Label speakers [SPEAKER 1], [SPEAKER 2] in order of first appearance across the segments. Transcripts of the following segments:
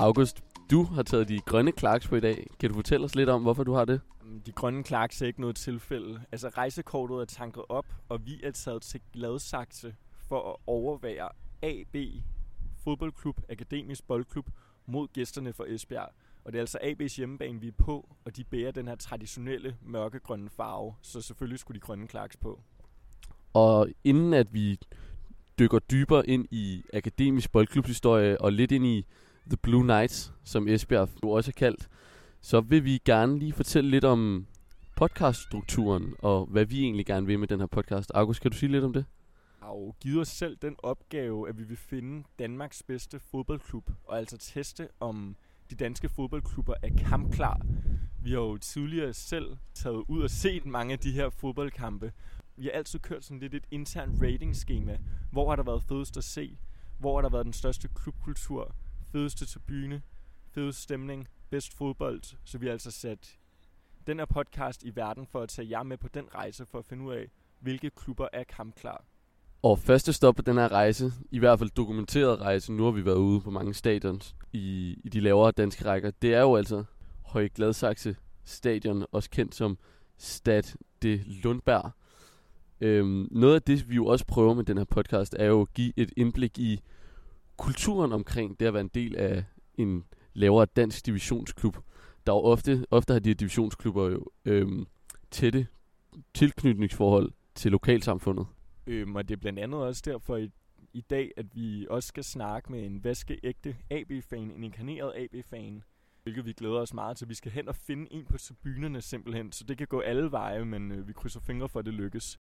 [SPEAKER 1] August, du har taget de grønne clarks på i dag. Kan du fortælle os lidt om, hvorfor du har det?
[SPEAKER 2] De grønne clarks er ikke noget tilfælde. Altså rejsekortet er tanket op, og vi er taget til Gladsaxe for at overvære AB fodboldklub, Akademisk Boldklub, mod gæsterne fra Esbjerg. Og det er altså AB's hjemmebane, vi er på, og de bærer den her traditionelle mørkegrønne farve, så selvfølgelig skulle de grønne clarks på.
[SPEAKER 1] Og inden at vi dykker dybere ind i akademisk boldklubshistorie og lidt ind i The Blue Knights, som Esbjerg jo også er kaldt, så vil vi gerne lige fortælle lidt om podcaststrukturen og hvad vi egentlig gerne vil med den her podcast. August, kan du sige lidt om det?
[SPEAKER 2] har jo givet os selv den opgave, at vi vil finde Danmarks bedste fodboldklub, og altså teste, om de danske fodboldklubber er kampklar. Vi har jo tidligere selv taget ud og set mange af de her fodboldkampe. Vi har altid kørt sådan lidt et internt ratingskema. Hvor har der været fedest at se? Hvor har der været den største klubkultur? Fedeste tribune? Fedeste stemning? Bedst fodbold? Så vi har altså sat den her podcast i verden for at tage jer med på den rejse for at finde ud af, hvilke klubber er kampklar.
[SPEAKER 1] Og første stop på den her rejse, i hvert fald dokumenteret rejse, nu har vi været ude på mange stadions i, i de lavere danske rækker, det er jo altså Høje Gladsaxe Stadion, også kendt som Stad de Lundberg. Øhm, noget af det, vi jo også prøver med den her podcast, er jo at give et indblik i kulturen omkring det at være en del af en lavere dansk divisionsklub. Der jo ofte, ofte har de her divisionsklubber jo øhm, tætte tilknytningsforhold til lokalsamfundet.
[SPEAKER 2] Øhm, og det er blandt andet også derfor i, i dag, at vi også skal snakke med en vaskeægte AB-fan, en inkarneret AB-fan, hvilket vi glæder os meget til. Vi skal hen og finde en på tribunerne simpelthen, så det kan gå alle veje, men øh, vi krydser fingre for, at det lykkes.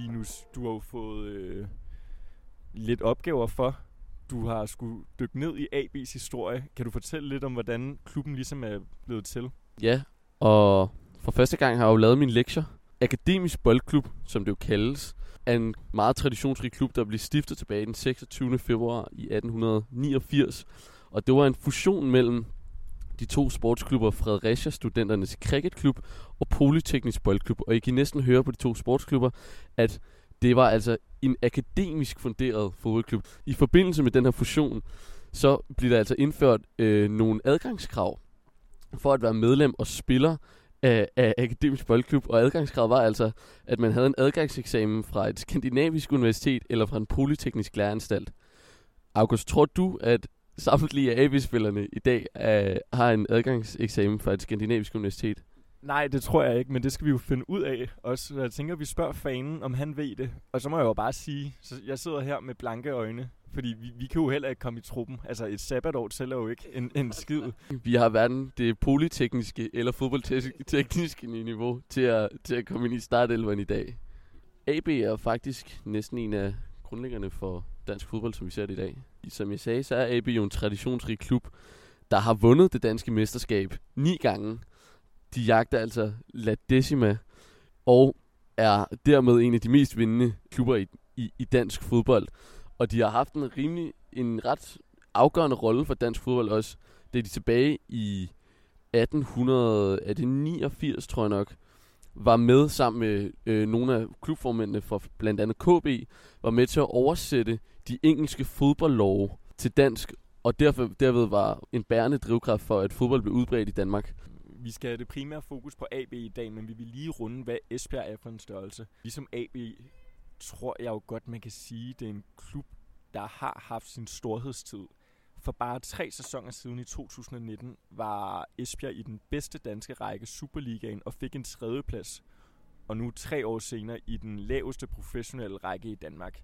[SPEAKER 2] Linus, du har jo fået øh, lidt opgaver for. Du har skulle dykke ned i AB's historie. Kan du fortælle lidt om, hvordan klubben ligesom er blevet til?
[SPEAKER 1] Ja, og for første gang har jeg jo lavet min lektier. Akademisk Boldklub, som det jo kaldes, er en meget traditionsrig klub, der blev stiftet tilbage den 26. februar i 1889. Og det var en fusion mellem de to sportsklubber Fredericia Studenternes Cricketklub og Polyteknisk Boldklub. Og I kan næsten høre på de to sportsklubber, at det var altså en akademisk funderet fodboldklub. I forbindelse med den her fusion, så bliver der altså indført øh, nogle adgangskrav for at være medlem og spiller af, af Akademisk Boldklub, og adgangskravet var altså, at man havde en adgangseksamen fra et skandinavisk universitet eller fra en polyteknisk læreranstalt. August, tror du, at samtlige af AB-spillerne i dag uh, har en adgangseksamen fra et skandinavisk universitet?
[SPEAKER 2] Nej, det tror jeg ikke, men det skal vi jo finde ud af. Også, jeg tænker, at vi spørger fanen, om han ved det. Og så må jeg jo bare sige, så jeg sidder her med blanke øjne. Fordi vi, vi kan jo heller ikke komme i truppen. Altså et sabbatår tæller jo ikke en, en skid.
[SPEAKER 1] Vi har hverken det polytekniske eller fodboldtekniske niveau til at, til at komme ind i startelveren i dag. AB er faktisk næsten en af grundlæggerne for dansk fodbold, som vi ser det i dag. Som jeg sagde, så er AB jo en traditionsrig klub, der har vundet det danske mesterskab ni gange. De jagter altså La Decima og er dermed en af de mest vindende klubber i, i, i dansk fodbold. Og de har haft en rimelig, en ret afgørende rolle for dansk fodbold også. Det er de tilbage i 1889, tror jeg nok, var med sammen med øh, nogle af klubformændene fra blandt andet KB, var med til at oversætte de engelske fodboldlove til dansk, og derfor, derved var en bærende drivkraft for, at fodbold blev udbredt i Danmark.
[SPEAKER 2] Vi skal have det primære fokus på AB i dag, men vi vil lige runde, hvad Esbjerg er for en størrelse. Ligesom AB tror jeg jo godt, man kan sige, det er en klub, der har haft sin storhedstid. For bare tre sæsoner siden i 2019 var Esbjerg i den bedste danske række Superligaen og fik en tredjeplads. Og nu tre år senere i den laveste professionelle række i Danmark.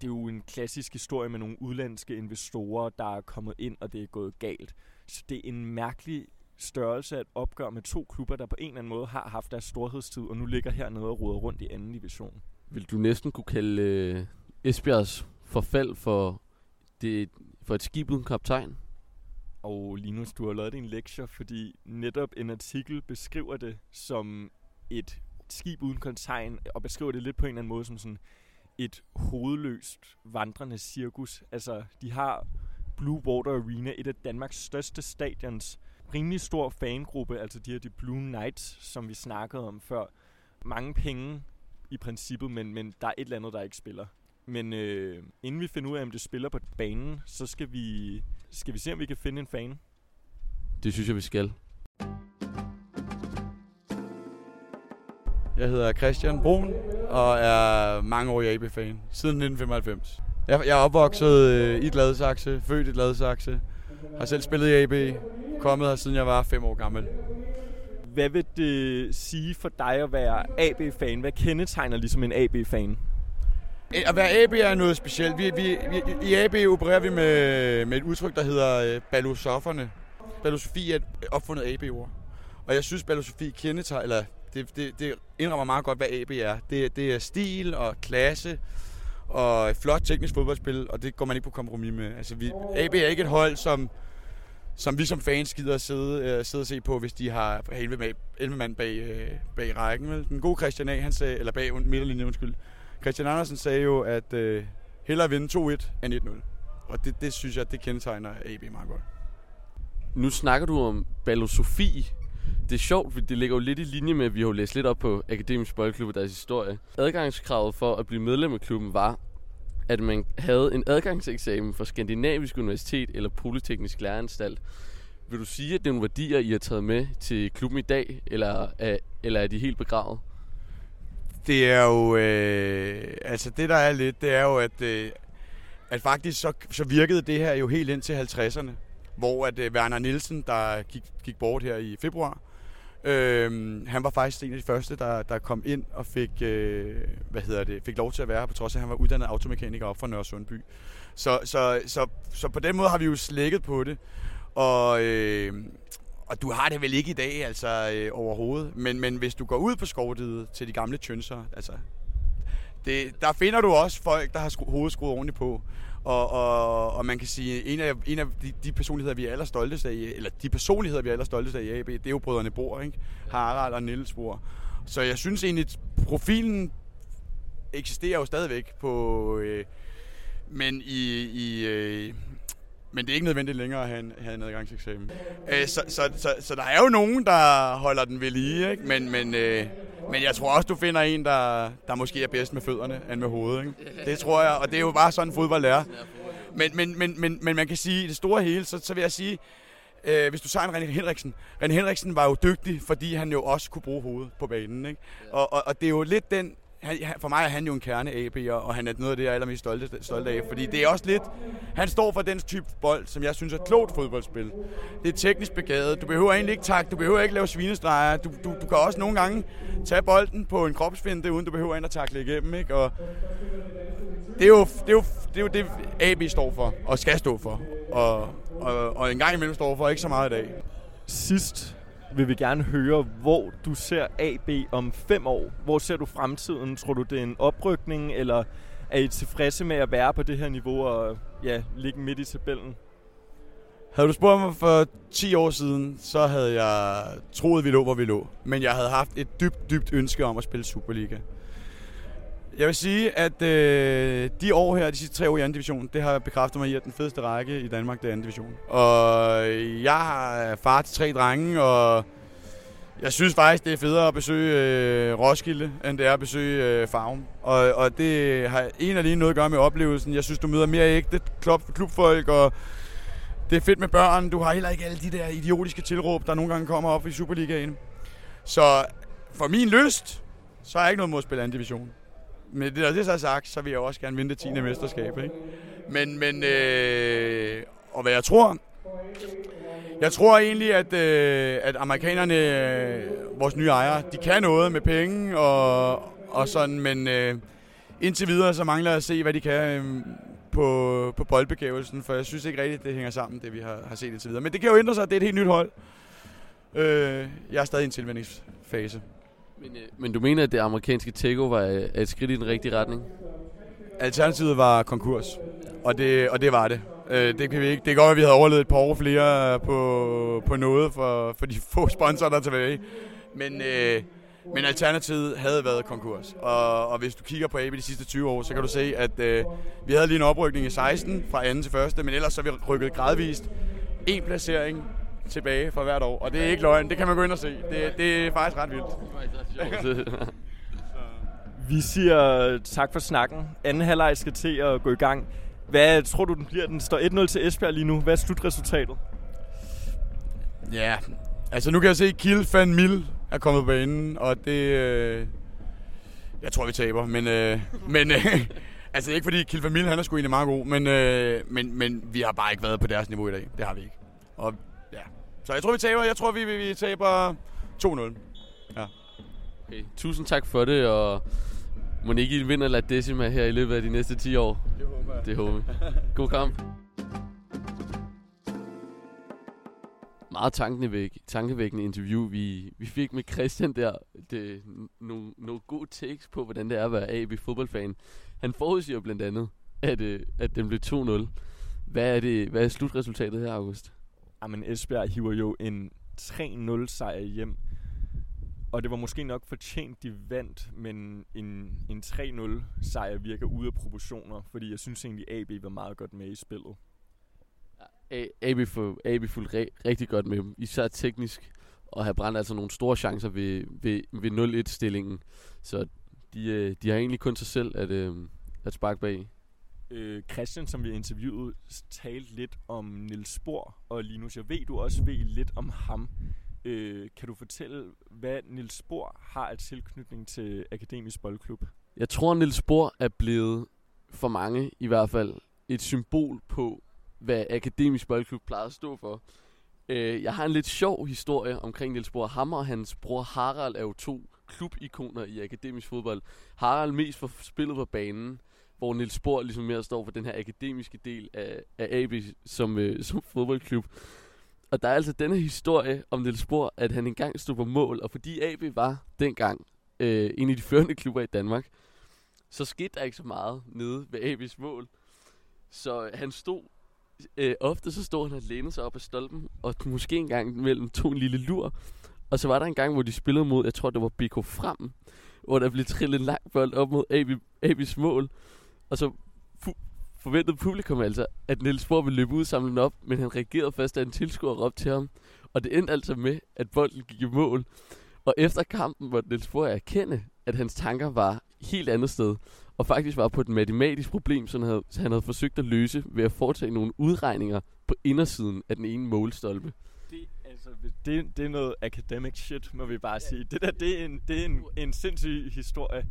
[SPEAKER 2] Det er jo en klassisk historie med nogle udlandske investorer, der er kommet ind, og det er gået galt. Så det er en mærkelig størrelse at opgøre med to klubber, der på en eller anden måde har haft deres storhedstid, og nu ligger hernede og ruder rundt i anden division
[SPEAKER 1] vil du næsten kunne kalde øh, Esbjergs forfald for, det, for et skib uden kaptajn?
[SPEAKER 2] Og Linus, du har lavet en lektie, fordi netop en artikel beskriver det som et skib uden kaptajn, og beskriver det lidt på en eller anden måde som sådan et hovedløst vandrende cirkus. Altså, de har Blue Water Arena, et af Danmarks største stadions, rimelig stor fangruppe, altså de her de Blue Knights, som vi snakkede om før. Mange penge i princippet, men, men der er et eller andet, der ikke spiller. Men øh, inden vi finder ud af, om det spiller på banen, så skal vi, skal vi se, om vi kan finde en fan.
[SPEAKER 1] Det synes jeg, vi skal.
[SPEAKER 3] Jeg hedder Christian Brun og er mange år AB-fan. Siden 1995. Jeg, jeg er opvokset øh, i Gladsaxe, født i Gladsaxe. Har selv spillet i AB. Kommet her siden jeg var fem år gammel.
[SPEAKER 2] Hvad vil det sige for dig at være AB-fan? Hvad kendetegner ligesom en AB-fan?
[SPEAKER 3] Øh, at være AB er noget specielt. Vi, vi, vi, I AB opererer vi med, med et udtryk, der hedder øh, balosoferne. Balosofi er et opfundet AB-ord. Og jeg synes, balosofi kendetegner, eller det, det, det indrammer meget godt, hvad AB er. Det, det er stil og klasse og et flot teknisk fodboldspil, og det går man ikke på kompromis med. Altså, vi, AB er ikke et hold, som, som vi som fans gider at sidde, uh, sidde og se på, hvis de har 11, mand, 11 mand bag, uh, bag rækken. Vel? Den gode Christian A., han sagde, eller bag midterlinjen, undskyld. Christian Andersen sagde jo, at øh, hellere vinde 2-1 end 1-0. Og det, det synes jeg, det kendetegner AB meget godt.
[SPEAKER 1] Nu snakker du om balosofi. Det er sjovt, fordi det ligger jo lidt i linje med, at vi har jo læst lidt op på Akademisk Boldklub og deres historie. Adgangskravet for at blive medlem af klubben var, at man havde en adgangseksamen fra Skandinavisk Universitet eller Polyteknisk Læreanstalt. Vil du sige, at det er nogle værdier, I har taget med til klubben i dag, eller er, eller er de helt begravet?
[SPEAKER 3] Det er jo... Øh, altså det, der er lidt, det er jo, at, øh, at faktisk så, så virkede det her jo helt ind til 50'erne hvor at øh, Werner Nielsen, der gik, gik bort her i februar, øh, han var faktisk en af de første, der, der kom ind og fik, øh, hvad hedder det, fik lov til at være her, på trods af, at han var uddannet automekaniker op fra Nørre Sundby. Så, så, så, så på den måde har vi jo slækket på det. Og, øh, og du har det vel ikke i dag, altså øh, overhovedet. Men, men hvis du går ud på skovdidet til de gamle tønser, altså, det, der finder du også folk, der har skru, hovedet skruet ordentligt på. Og, og, og man kan sige, en af, en af de, de personligheder, vi er allerstolteste af, eller de personligheder, vi er allerstolteste af i AB, det er jo brødrene Bor, ikke? Harald og Niels Bor. Så jeg synes egentlig, profilen eksisterer jo stadigvæk på... Øh, men i, i, øh, men det er ikke nødvendigt længere at have en, have en adgangseksamen. Øh, så, så, så, så der er jo nogen, der holder den ved lige, ikke? Men, men, øh, men jeg tror også, du finder en, der, der måske er bedst med fødderne end med hovedet. Ikke? Det tror jeg, og det er jo bare sådan fodbold er. Men, men, men, men, men man kan sige, i det store hele, så, så vil jeg sige, øh, hvis du tager en René Henriksen. René Henriksen var jo dygtig, fordi han jo også kunne bruge hovedet på banen. Ikke? Og, og, og det er jo lidt den han, for mig er han jo en kerne AB, og han er noget af det, jeg er allermest stolte, stolte af. Fordi det er også lidt... Han står for den type bold, som jeg synes er klogt fodboldspil. Det er teknisk begavet. Du behøver egentlig ikke tak. Du behøver ikke lave svinestreger. Du, du, du kan også nogle gange tage bolden på en kropsfinde, uden du behøver ind at takle igennem. Ikke? Og det er, jo, det, er jo, det er jo det, AB står for, og skal stå for. Og, og, og en gang imellem står for, ikke så meget i dag.
[SPEAKER 2] Sidst vil vi gerne høre, hvor du ser AB om fem år. Hvor ser du fremtiden? Tror du, det er en oprykning, eller er I tilfredse med at være på det her niveau og ja, ligge midt i tabellen?
[SPEAKER 3] Havde du spurgt mig for 10 år siden, så havde jeg troet, vi lå, hvor vi lå. Men jeg havde haft et dybt, dybt ønske om at spille Superliga. Jeg vil sige, at øh, de år her, de sidste tre år i anden division, det har bekræftet mig i, at den fedeste række i Danmark, det er anden division. Og jeg har øh, far til tre drenge, og jeg synes faktisk, det er federe at besøge øh, Roskilde, end det er at besøge øh, Farum. Og, og det har en af lige noget at gøre med oplevelsen. Jeg synes, du møder mere ægte klub, klubfolk, og det er fedt med børn. Du har heller ikke alle de der idiotiske tilråb, der nogle gange kommer op i Superligaen. Så for min lyst, så er jeg ikke noget mod at spille anden division med det, der det så er sagt, så vil jeg også gerne vinde det 10. mesterskab. Ikke? Men, men øh, og hvad jeg tror, jeg tror egentlig, at, øh, at amerikanerne, øh, vores nye ejere, de kan noget med penge og, og sådan, men øh, indtil videre så mangler jeg at se, hvad de kan øh, på, på boldbegævelsen, for jeg synes ikke rigtigt, det hænger sammen, det vi har, har set indtil videre. Men det kan jo ændre sig, det er et helt nyt hold. Øh, jeg er stadig i en tilvændingsfase.
[SPEAKER 1] Men, øh, men du mener, at det amerikanske takeover er, et skridt i den rigtige retning?
[SPEAKER 3] Alternativet var konkurs, og det, og det var det. Øh, det kan vi ikke. Det kan godt at vi havde overlevet et par år flere øh, på, på noget for, for de få sponsorer, der er tilbage. Men, øh, men alternativet havde været konkurs. Og, og hvis du kigger på AB de sidste 20 år, så kan du se, at øh, vi havde lige en oprykning i 16 fra anden til første, men ellers så vi rykket gradvist en placering tilbage for hvert år. Og det er ikke løgn, det kan man gå ind og se. Det, det er faktisk ret vildt.
[SPEAKER 2] Vi siger tak for snakken. Anden halvleg skal til at gå i gang. Hvad tror du, den bliver? Den står 1-0 til Esbjerg lige nu. Hvad er slutresultatet?
[SPEAKER 3] Ja, altså nu kan jeg se, at Kiel van Mil er kommet på banen, og det... Øh, jeg tror, vi taber, men... Øh, men øh, altså ikke fordi Kiel van Mil, han er sgu egentlig meget god, men, øh, men, men vi har bare ikke været på deres niveau i dag. Det har vi ikke. Og ja, så jeg tror, vi taber. Jeg tror, vi, vi, vi taber 2-0. Ja.
[SPEAKER 1] Okay. Tusind tak for det, og må ikke I vinder La Decima her i løbet af de næste 10 år.
[SPEAKER 3] Det håber jeg.
[SPEAKER 1] Det håber vi. God kamp. Meget tankevæk, tankevækkende interview, vi, vi fik med Christian der. Det, nogle, nogle gode takes på, hvordan det er at være AB fodboldfan. Han forudsiger blandt andet, at, øh, at den blev 2-0. Hvad er, det, hvad er slutresultatet her, August?
[SPEAKER 2] Jamen, Esbjerg hiver jo en 3-0 sejr hjem. Og det var måske nok fortjent, de vandt, men en, en 3-0 sejr virker ude af proportioner, fordi jeg synes egentlig, AB var meget godt med i spillet.
[SPEAKER 1] AB, for, AB fulgte re- rigtig godt med især teknisk, og har brændt altså nogle store chancer ved, ved, ved 0-1-stillingen. Så de, øh, de har egentlig kun sig selv at, øh, at sparke bag.
[SPEAKER 2] Øh, Christian, som vi interviewede, talte lidt om Nils Spor og Linus. Jeg ved, du også ved lidt om ham. Øh, kan du fortælle, hvad Nils Spor har af tilknytning til Akademisk Boldklub?
[SPEAKER 1] Jeg tror, Niels Spor er blevet, for mange i hvert fald, et symbol på, hvad Akademisk Boldklub plejer at stå for. Øh, jeg har en lidt sjov historie omkring Niels Spor. Ham og hans bror Harald er jo to klubikoner i akademisk fodbold. Harald mest for spillet på banen, hvor Niels Spor ligesom mere står for den her akademiske del af, af AB som, øh, som fodboldklub. Og der er altså denne historie om Niels Spor, at han engang stod på mål, og fordi AB var dengang øh, en af de førende klubber i Danmark, så skete der ikke så meget nede ved AB's mål. Så han stod, øh, ofte så stod han og lænede sig op ad stolpen, og måske engang mellem to en lille lur. Og så var der en gang, hvor de spillede mod, jeg tror det var BK Frem, hvor der blev trillet en lang bold op mod AB, AB's mål. Og så fu- forventede publikum altså, at Niels Bohr ville løbe ud og samle den op, men han reagerede først, da en tilskuer råbte til ham. Og det endte altså med, at bolden gik i mål. Og efter kampen måtte Niels Bohr erkende, at hans tanker var helt andet sted, og faktisk var på et matematisk problem, som han havde, han havde forsøgt at løse ved at foretage nogle udregninger på indersiden af den ene målstolpe.
[SPEAKER 2] Det, altså, det, det er noget academic shit, må vi bare sige. Det der, det er en, det er en, en sindssyg historie.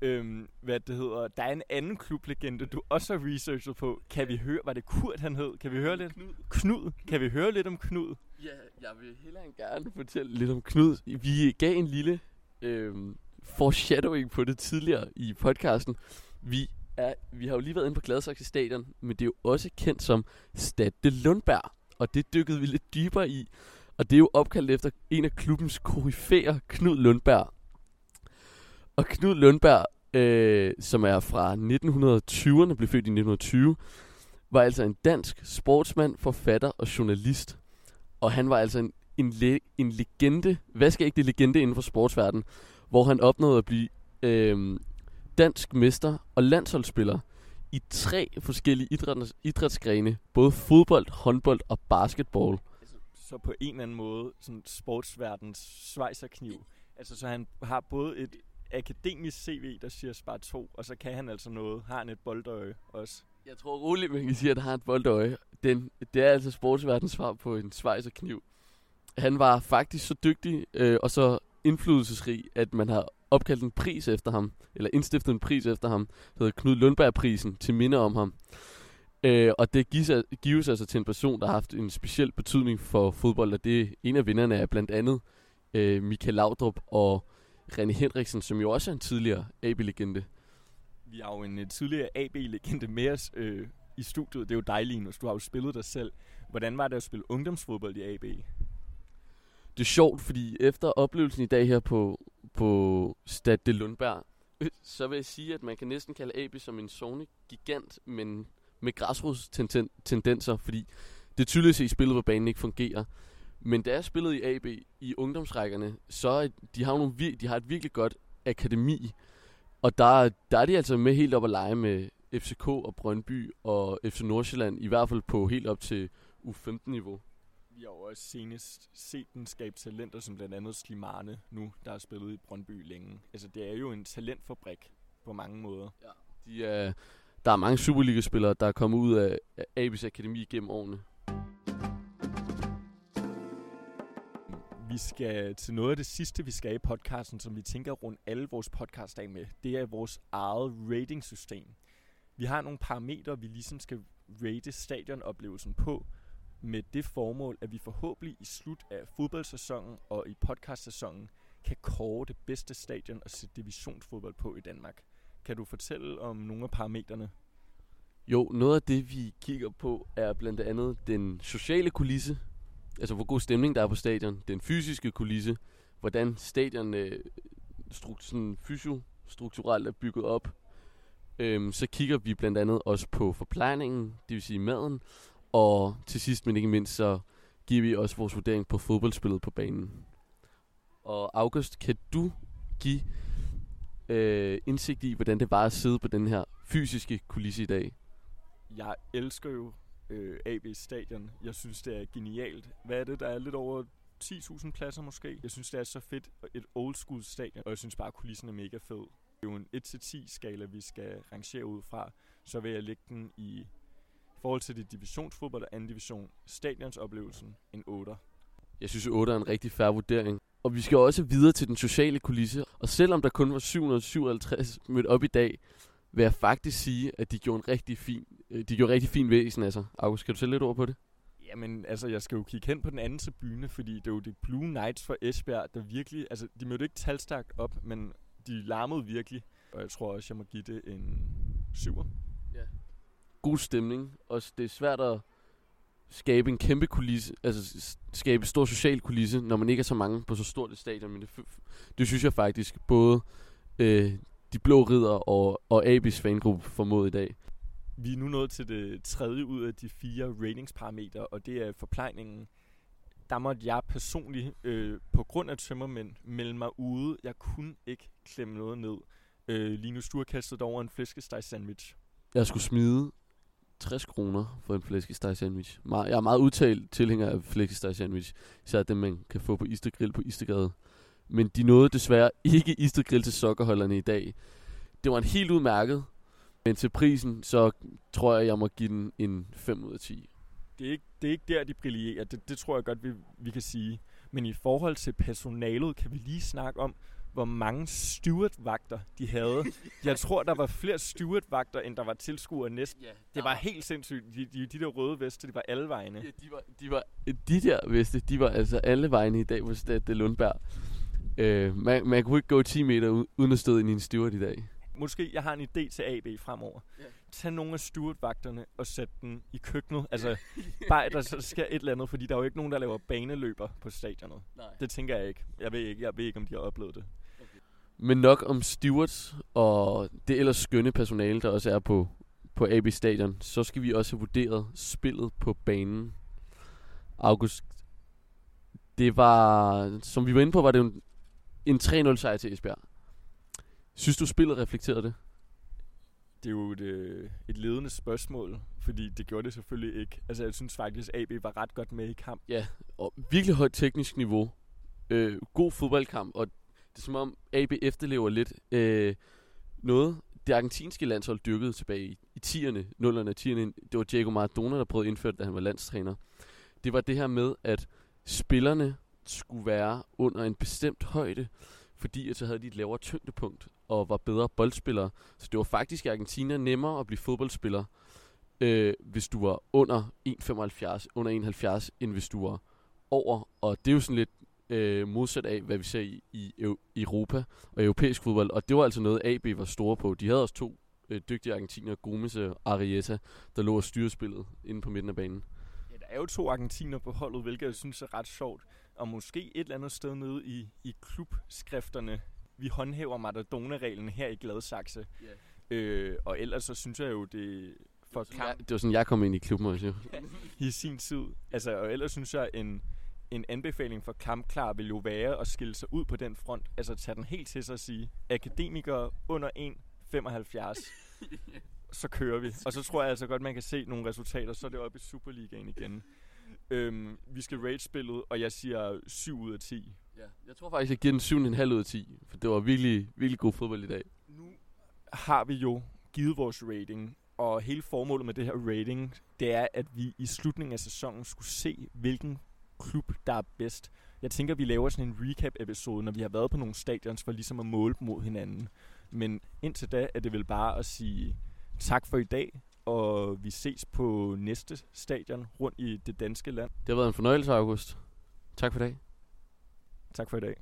[SPEAKER 2] Øhm, hvad det hedder. Der er en anden klublegende, du også har researchet på. Kan vi høre, var det Kurt han hed? Kan vi høre lidt?
[SPEAKER 1] Knud.
[SPEAKER 2] Knud. Kan vi høre lidt om Knud?
[SPEAKER 1] Ja, jeg vil hellere end gerne fortælle lidt om Knud. Vi gav en lille øhm, foreshadowing på det tidligere i podcasten. Vi, er, vi har jo lige været inde på Gladsaxe Stadion, men det er jo også kendt som Stadte Lundberg. Og det dykkede vi lidt dybere i. Og det er jo opkaldt efter en af klubbens koryfæer, Knud Lundberg. Og Knud Lundberg, øh, som er fra 1920'erne, blev født i 1920, var altså en dansk sportsmand, forfatter og journalist. Og han var altså en, en, le, en legende, hvad skal ikke det legende inden for sportsverdenen, hvor han opnåede at blive øh, dansk mester og landsholdsspiller i tre forskellige idræts, idrætsgrene, både fodbold, håndbold og basketball.
[SPEAKER 2] Altså, så på en eller anden måde, sådan sportsverdens svejserkniv. Altså, så han har både et akademisk CV, der siger spar 2, og så kan han altså noget. Har han et boldøje også.
[SPEAKER 1] Jeg tror roligt, man kan sige, at han har et boldøje. Den, det er altså sportsverdens svar på en svejserkniv. Han var faktisk så dygtig øh, og så indflydelsesrig, at man har opkaldt en pris efter ham, eller indstiftet en pris efter ham, der hedder Knud Lundberg-prisen, til minde om ham. Øh, og det gives, gives altså til en person, der har haft en speciel betydning for fodbold, og det en af vinderne er blandt andet øh, Michael Laudrup og René Henriksen, som jo også er en tidligere AB-legende.
[SPEAKER 2] Vi har jo en øh, tidligere AB-legende med os øh, i studiet. Det er jo dig, Linus. Du har jo spillet dig selv. Hvordan var det at spille ungdomsfodbold i AB?
[SPEAKER 1] Det er sjovt, fordi efter oplevelsen i dag her på, på Stad de Lundberg, øh, så vil jeg sige, at man kan næsten kalde AB som en sovende gigant, men med græsrodstendenser, fordi det er tydeligt at se, at spillet på banen ikke fungerer. Men da jeg spillede i AB i ungdomsrækkerne, så de har, nogle, vir- de har et virkelig godt akademi, og der, der er de altså med helt op at lege med FCK og Brøndby og FC Nordsjælland, i hvert fald på helt op til U15-niveau.
[SPEAKER 2] Vi har jo også senest set den skabe talenter, som blandt andet Slimane nu, der har spillet i Brøndby længe. Altså, det er jo en talentfabrik på mange måder.
[SPEAKER 1] Ja. De er, der er mange Superliga-spillere, der er kommet ud af, Abis Akademi gennem årene.
[SPEAKER 2] Vi skal til noget af det sidste, vi skal i podcasten, som vi tænker rundt alle vores podcast af med. Det er vores eget ratingsystem. Vi har nogle parametre, vi ligesom skal rate stadionoplevelsen på, med det formål, at vi forhåbentlig i slut af fodboldsæsonen og i podcastsæsonen kan kåre det bedste stadion og sætte divisionsfodbold på i Danmark. Kan du fortælle om nogle af parametrene?
[SPEAKER 1] Jo, noget af det, vi kigger på, er blandt andet den sociale kulisse. Altså, hvor god stemning der er på stadion. Den fysiske kulisse. Hvordan stadion øh, stru- sådan fysiostrukturelt er bygget op. Øhm, så kigger vi blandt andet også på forplejningen, det vil sige maden. Og til sidst, men ikke mindst, så giver vi også vores vurdering på fodboldspillet på banen. Og August, kan du give øh, indsigt i, hvordan det var at sidde på den her fysiske kulisse i dag?
[SPEAKER 2] Jeg elsker jo øh, AB Stadion. Jeg synes, det er genialt. Hvad er det? Der er lidt over 10.000 pladser måske. Jeg synes, det er så fedt. Et old school stadion. Og jeg synes bare, at kulissen er mega fed. Det er jo en 1-10 skala, vi skal rangere ud fra. Så vil jeg lægge den i forhold til det divisionsfodbold og anden division. Stadionsoplevelsen en 8.
[SPEAKER 1] Jeg synes, 8 er en rigtig færre vurdering. Og vi skal også videre til den sociale kulisse. Og selvom der kun var 757 mødt op i dag, vil jeg faktisk sige, at de gjorde en rigtig fin, øh, de gjorde rigtig fin væsen af sig. August, skal du sætte lidt ord på det?
[SPEAKER 2] Jamen, altså, jeg skal jo kigge hen på den anden tribune, fordi det er jo det Blue Knights for Esbjerg, der virkelig... Altså, de mødte ikke talstærkt op, men de larmede virkelig. Og jeg tror også, jeg må give det en 7'er.
[SPEAKER 1] God stemning. Og det er svært at skabe en kæmpe kulisse, altså skabe en stor social kulisse, når man ikke er så mange på så stort et stadion. Men det, det synes jeg faktisk, både øh, de blå ridder og, og Abis fangruppe formået i dag.
[SPEAKER 2] Vi er nu nået til det tredje ud af de fire ratingsparametre, og det er forplejningen. Der måtte jeg personligt, øh, på grund af tømmermænd, melde mig ude. Jeg kunne ikke klemme noget ned. Øh, Linus, du har kastet over en flæskesteg sandwich.
[SPEAKER 1] Jeg skulle smide 60 kroner for en flæskesteg sandwich. Jeg er meget udtalt tilhænger af flæskesteg sandwich. Især dem, man kan få på Istergrill på Istergade. Men de nåede desværre ikke Istergrill til sokkerholderne i dag. Det var en helt udmærket. Men til prisen, så tror jeg, jeg må give den en 5 ud af 10.
[SPEAKER 2] Det er ikke, det er ikke der, de brillerer. Det, det tror jeg godt, vi, vi kan sige. Men i forhold til personalet, kan vi lige snakke om, hvor mange stewardvagter de havde. Jeg tror, der var flere stewardvagter, end der var tilskuere næsten.
[SPEAKER 1] Ja,
[SPEAKER 2] Det var helt sindssygt. De, de, de der røde veste, de var alle vegne.
[SPEAKER 1] Ja, de var, de var, de der veste, de var altså alle vegne i dag på Stade Lundberg. Øh, man, man kunne ikke gå 10 meter u- uden at stå ind i en steward i dag.
[SPEAKER 2] Måske, jeg har en idé til AB fremover.
[SPEAKER 1] Ja.
[SPEAKER 2] Tag nogle af stewardvagterne og sæt dem i køkkenet. Altså, bare der så sker et eller andet, fordi der er jo ikke nogen, der laver baneløber på stadionet.
[SPEAKER 1] Nej.
[SPEAKER 2] Det tænker jeg ikke. Jeg ved ikke, jeg ved ikke om de har oplevet det.
[SPEAKER 1] Men nok om stewards og det ellers skønne personale, der også er på, på AB Stadion. Så skal vi også have vurderet spillet på banen. August, det var, som vi var inde på, var det en, en 3-0 sejr til Esbjerg. Synes du, spillet reflekterede det?
[SPEAKER 2] Det er jo et, øh, et ledende spørgsmål, fordi det gjorde det selvfølgelig ikke. Altså, jeg synes faktisk, at AB var ret godt med i kamp.
[SPEAKER 1] Og virkelig højt teknisk niveau. Øh, god fodboldkamp, og det er som om AB efterlever lidt øh, noget, det argentinske landshold dyrkede tilbage i, i 10'erne, 0'erne og 10'erne. Det var Diego Maradona, der prøvede at indføre det, da han var landstræner. Det var det her med, at spillerne skulle være under en bestemt højde, fordi at så havde de et lavere tyngdepunkt og var bedre boldspillere. Så det var faktisk i Argentina nemmere at blive fodboldspiller, øh, hvis du var under 1,75, under 1,70, end hvis du var over. Og det er jo sådan lidt øh, modsat af, hvad vi ser i, i Europa og europæisk fodbold. Og det var altså noget, AB var store på. De havde også to øh, dygtige argentiner, Gomes og Arieta, der lå og styrede spillet inde på midten af banen.
[SPEAKER 2] Ja, der er jo to argentiner på holdet, hvilket jeg synes er ret sjovt. Og måske et eller andet sted nede i, i klubskrifterne, vi håndhæver Maradona-reglen her i Gladsaxe. Øh, og ellers så synes jeg jo, det for
[SPEAKER 1] Det var, sådan,
[SPEAKER 2] kamp
[SPEAKER 1] jeg, det var sådan, jeg kom ind i klubben også. jo.
[SPEAKER 2] i sin tid. Altså, og ellers synes jeg, en, en anbefaling for kampklar vil jo være at skille sig ud på den front. Altså tage den helt til sig og sige, akademikere under 1,75, så kører vi. Og så tror jeg altså godt, man kan se nogle resultater, så er det oppe i Superligaen igen. Øhm, vi skal rate spillet, og jeg siger 7 ud af 10.
[SPEAKER 1] Ja, jeg tror faktisk, jeg giver den 7,5 ud af 10. For det var virkelig, virkelig god fodbold i dag.
[SPEAKER 2] Nu har vi jo givet vores rating, og hele formålet med det her rating, det er, at vi i slutningen af sæsonen skulle se, hvilken klub, der er bedst. Jeg tænker, vi laver sådan en recap-episode, når vi har været på nogle stadions, for ligesom at måle mod hinanden. Men indtil da er det vel bare at sige tak for i dag, og vi ses på næste stadion rundt i det danske land.
[SPEAKER 1] Det har været en fornøjelse, August. Tak for i dag.
[SPEAKER 2] Tak for i dag.